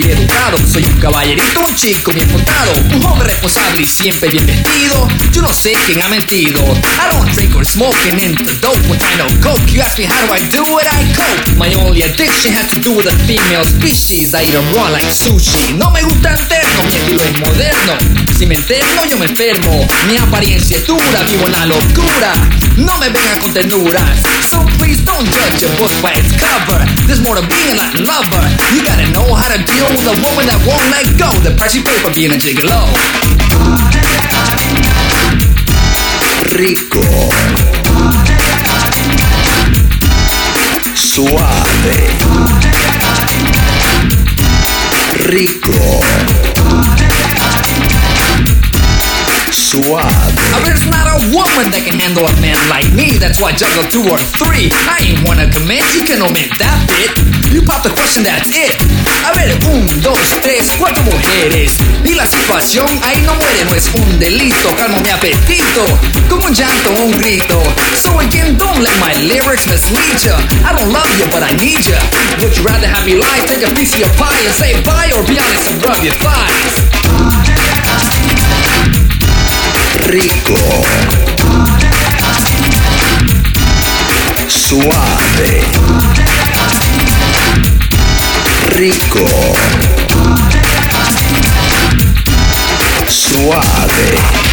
soy educado. Soy un caballerito, un chico bien portado, un joven responsable y siempre bien vestido. Yo no sé quién ha mentido. I don't drink or smoke and into dope with I know coke. You ask me how do I do it, I cope. My only addiction has to do with the female species. I eat them raw like sushi. No me gusta el terno, mi estilo es moderno. Si me enterno, yo me enfermo. Mi apariencia es dura, vivo en la locura. No me vengan con ternuras. So please don't judge a book by its cover. There's more to being a lover. You gotta know how to deal with a woman that won't let go. The price you pay for being a gigolo. Rico. Suave. Rico. Suave. I bet it's not a woman that can handle a man like me. That's why I juggle two or three. I ain't wanna commit, you can omit that bit. You pop the question, that's it. A ver, un, dos, tres, cuatro mujeres. Y la situación ahí no muere, no es un delito. Calmo mi apetito, como un llanto o un grito. So again, don't let my lyrics mislead ya. I don't love you, but I need ya. Would you rather have me lie, take a piece of your pie and say bye, or be honest and rub your thighs? Rico. Suave. Rico. Suave.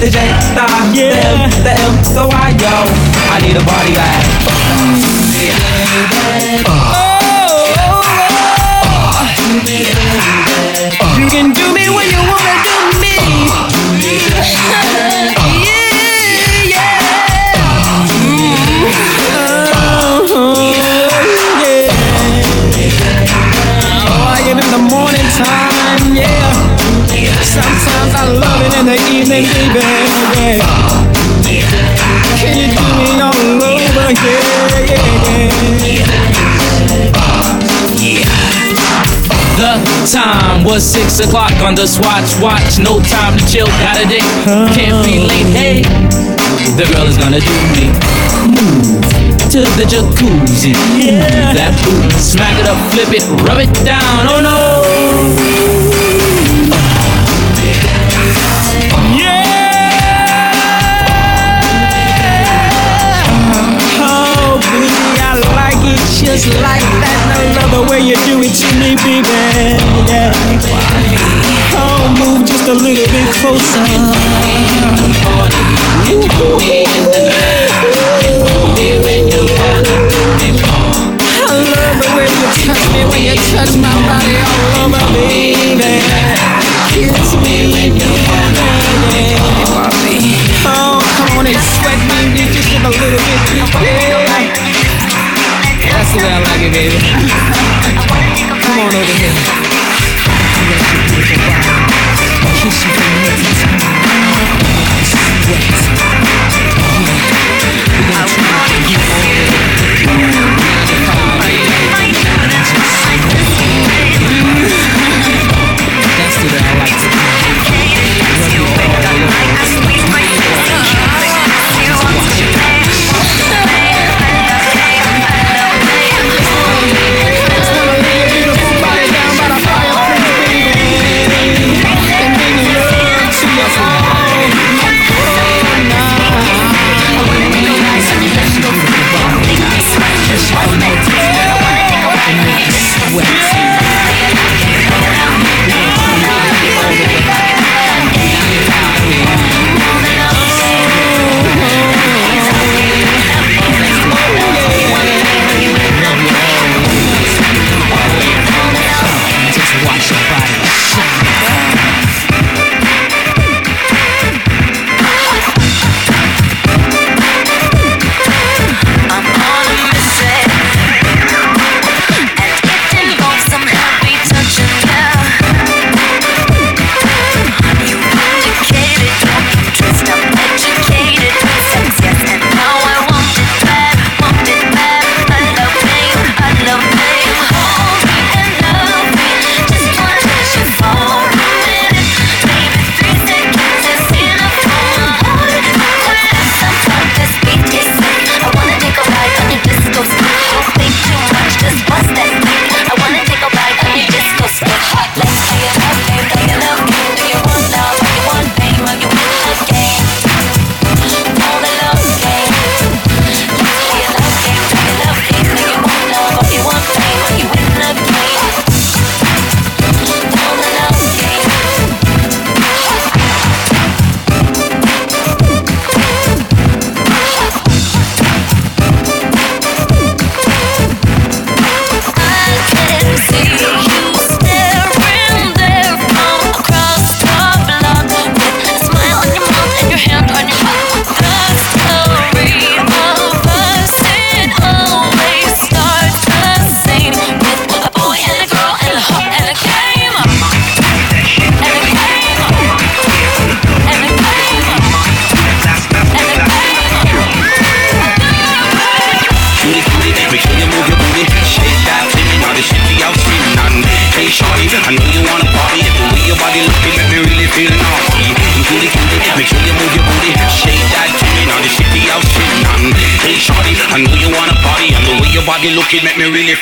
The J, the I, the M, the M, the Y, yo. I need a body bag. Was six o'clock on the swatch watch. No time to chill, got a date. Can't be late. Hey, the girl is gonna do me. Move to the jacuzzi. Move that boot, smack it up, flip it, rub it down. Oh no. Just like that. I love the way you do it to me, baby. Yeah. Oh, move just a little bit closer. I love the way you touch me when you touch my body all over, baby. Kiss me. Oh, come on and sweat me just a little bit deeper. That's the way I like it, baby. Come on over here. Kiss you from head to toe. Sweat.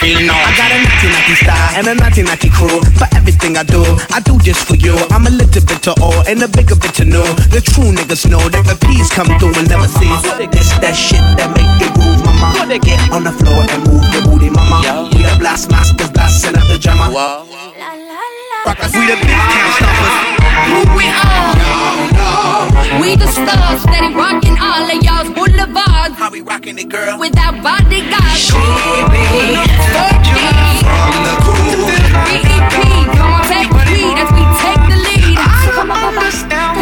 feel now. I got a natty natty style and a natty natty crew. For everything I do, I do this for you. I'm a little bit to all and a bigger bit to know. The true niggas know that the peace come through and never cease. It's that shit that make you groove, mama. Get on the floor and move your booty, mama. We the blast masters, blasting up the drama. Wow. We the big town stoppers who we are. No, no. We the stars, that are rocking all of y'all's boulevards. How we rocking it, girl? Without bodyguards. She be from the cool. BEP, going back to me as we take the lead. I don't understand.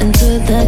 into the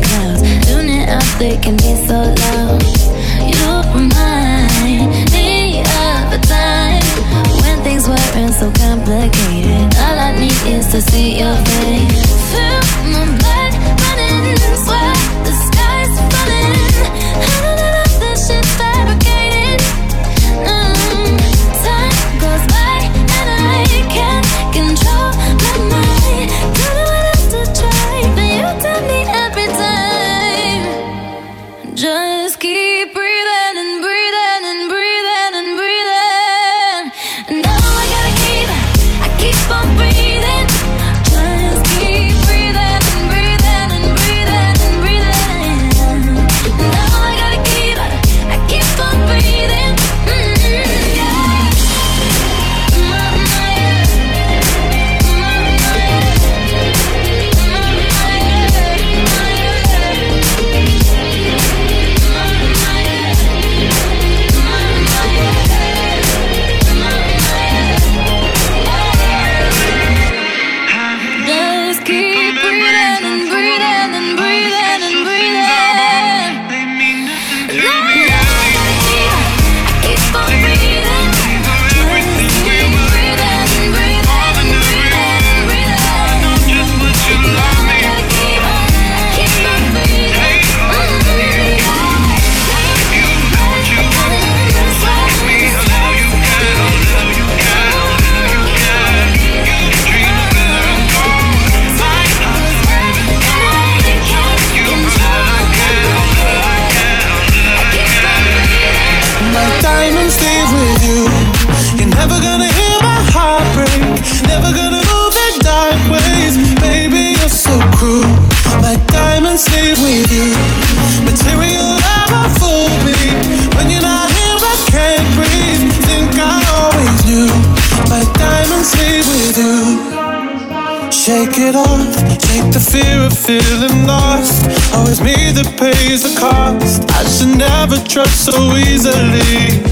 that pays the cost. I should never trust so easily.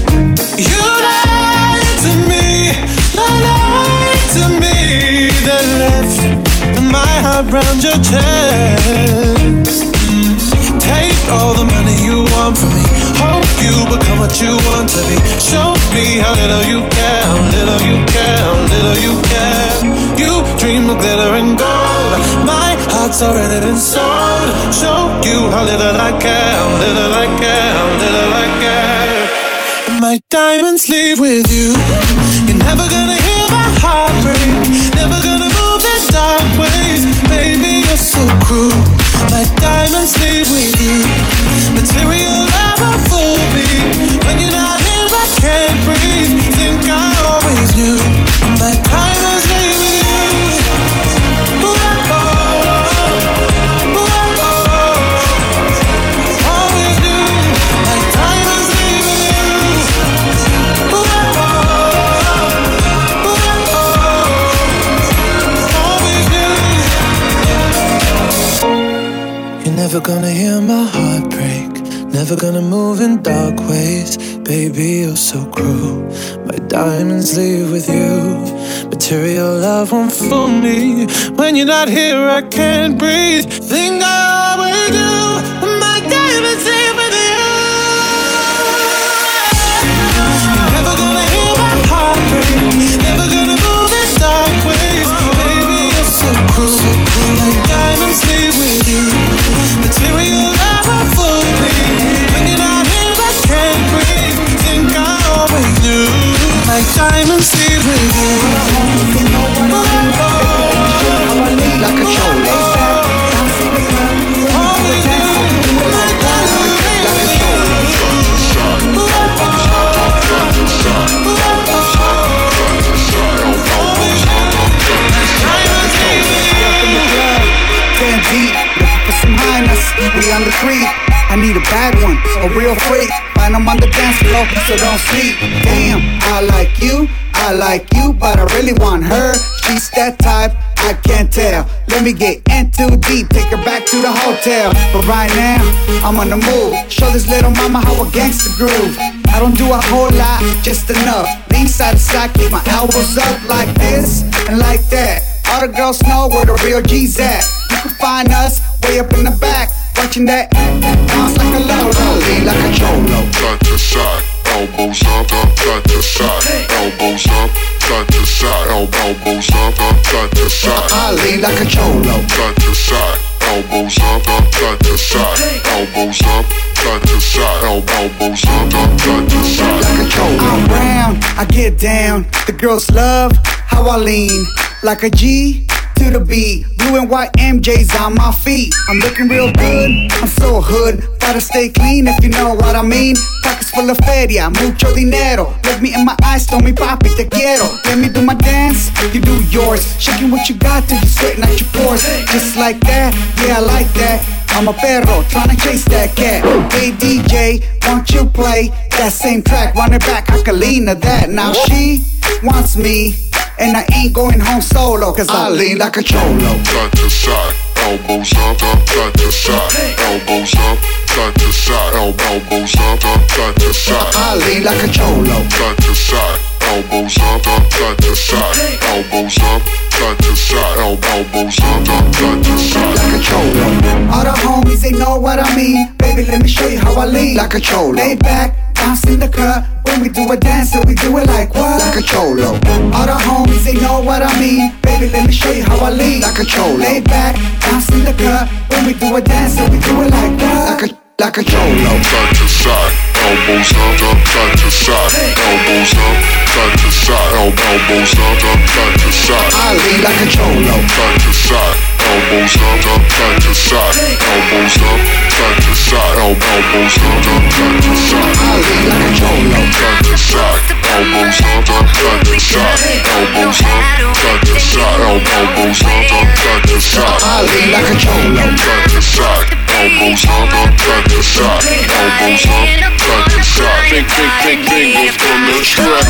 You lied to me, lied to me. Then left my heart round your chest. Take all the money you want from me hope you become what you want to be. Show me how little you care, how little you care, how little you care. You dream of glitter and gold. My heart's already been sold. Show you how little I care, how little I care, how little I care. My diamonds leave with you. You're never gonna me. When you're not here, I can't breathe. Let me get in too deep, take her back to the hotel. But right now, I'm on the move. Show this little mama how a gangster groove. I don't do a whole lot, just enough. Lean side to side, keep my elbows up like this and like that. All the girls know where the real G's at. You can find us way up in the back, watching that bounce like a lolo, lean like a cholo. Side to side, elbows up, up, side to side, elbows up, side to side, elbows up, up, side to side. I lean like a cholo. Side to side, elbows up, up, side to side, elbows up, side to side, elbows up, up, side to side. Like a cholo. I'm round, I get down. The girls love how I lean like a G to the beat. Blue and white MJs on my feet. I'm looking real good. I'm so hood. Gotta stay clean if you know what I mean. Pockets full of feria, mucho dinero. Look me in my eyes, tell me papi te quiero. Let me do my dance, you do yours. Shaking what you got till you sweating out your pores. Just like that, yeah I like that. I'm a perro, tryna chase that cat. Hey DJ, won't you play that same track? Run it back, I can lean to that. Now she wants me, and I ain't going home solo, cause I lean like a cholo. Side to side, elbows up, up, side to side, elbows up, side to side, elbows up, up, side to side. I lean like a cholo. Side to side, elbows up, up, side to side, elbows up, side to side, elbows up, up, side to side. Like a cholo. All the homies, they know what I mean. Baby, let me show you how I lean. Like a cholo. Lay back, bounce in the cut. When we do a dance, so we do it like what? Like a cholo. All the homies, they know what I mean. Baby, let me show you how I lean. Like a cholo. Lay back, bounce in the cut. When we do a dance, so we do it like what? Like a like a cholo. Side to side, elbows up, up, side to side, elbows up, side to side, elbows up, up, side to side. I lean like a cholo. Side to side, elbows up, up, side to side, elbows up, side to side, el- elbows up, up, side to side. A cholo. Side to side, elbows up, up, side to side, elbows up, side to side, el- elbows up, up, side to side. Lean like a. Side to side, elbows up, up, side to side, elbows up, side to side. Big, big, big fingers from the strap.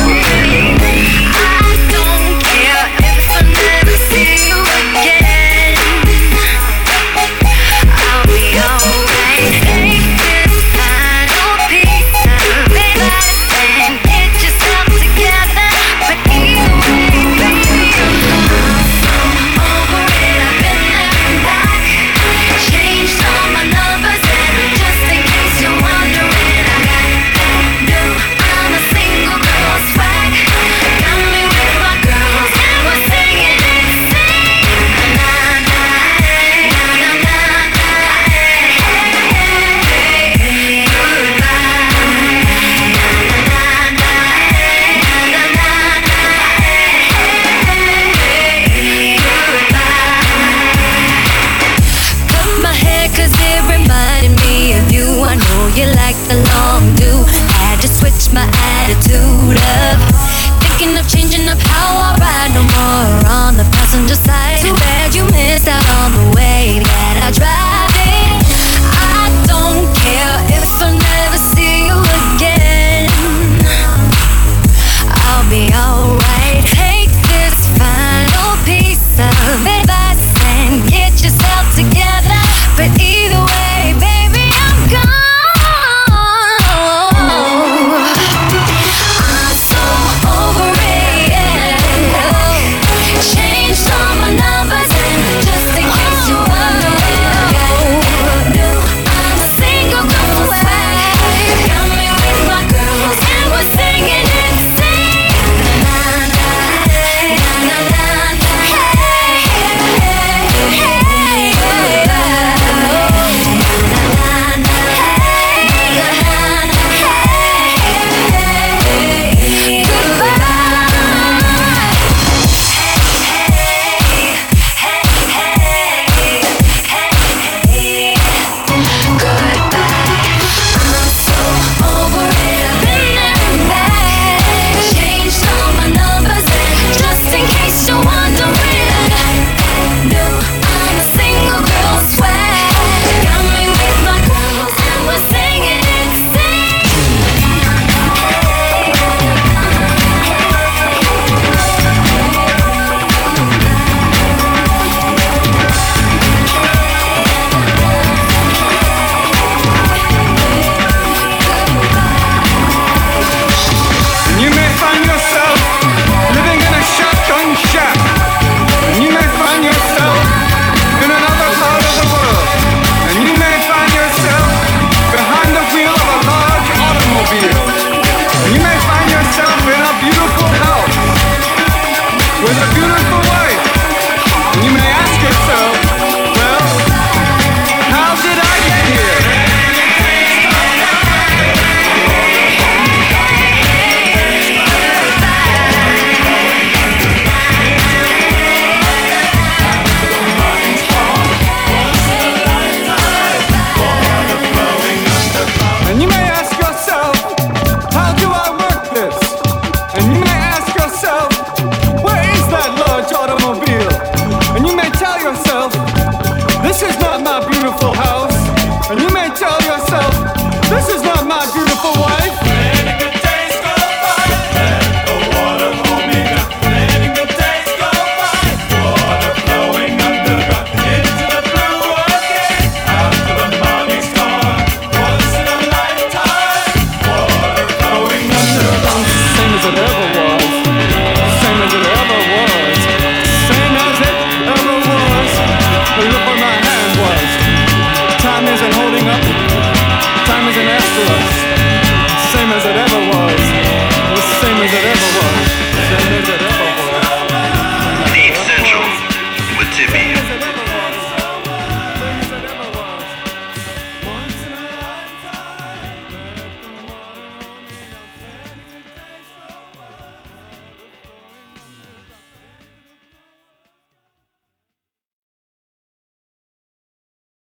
me tell you.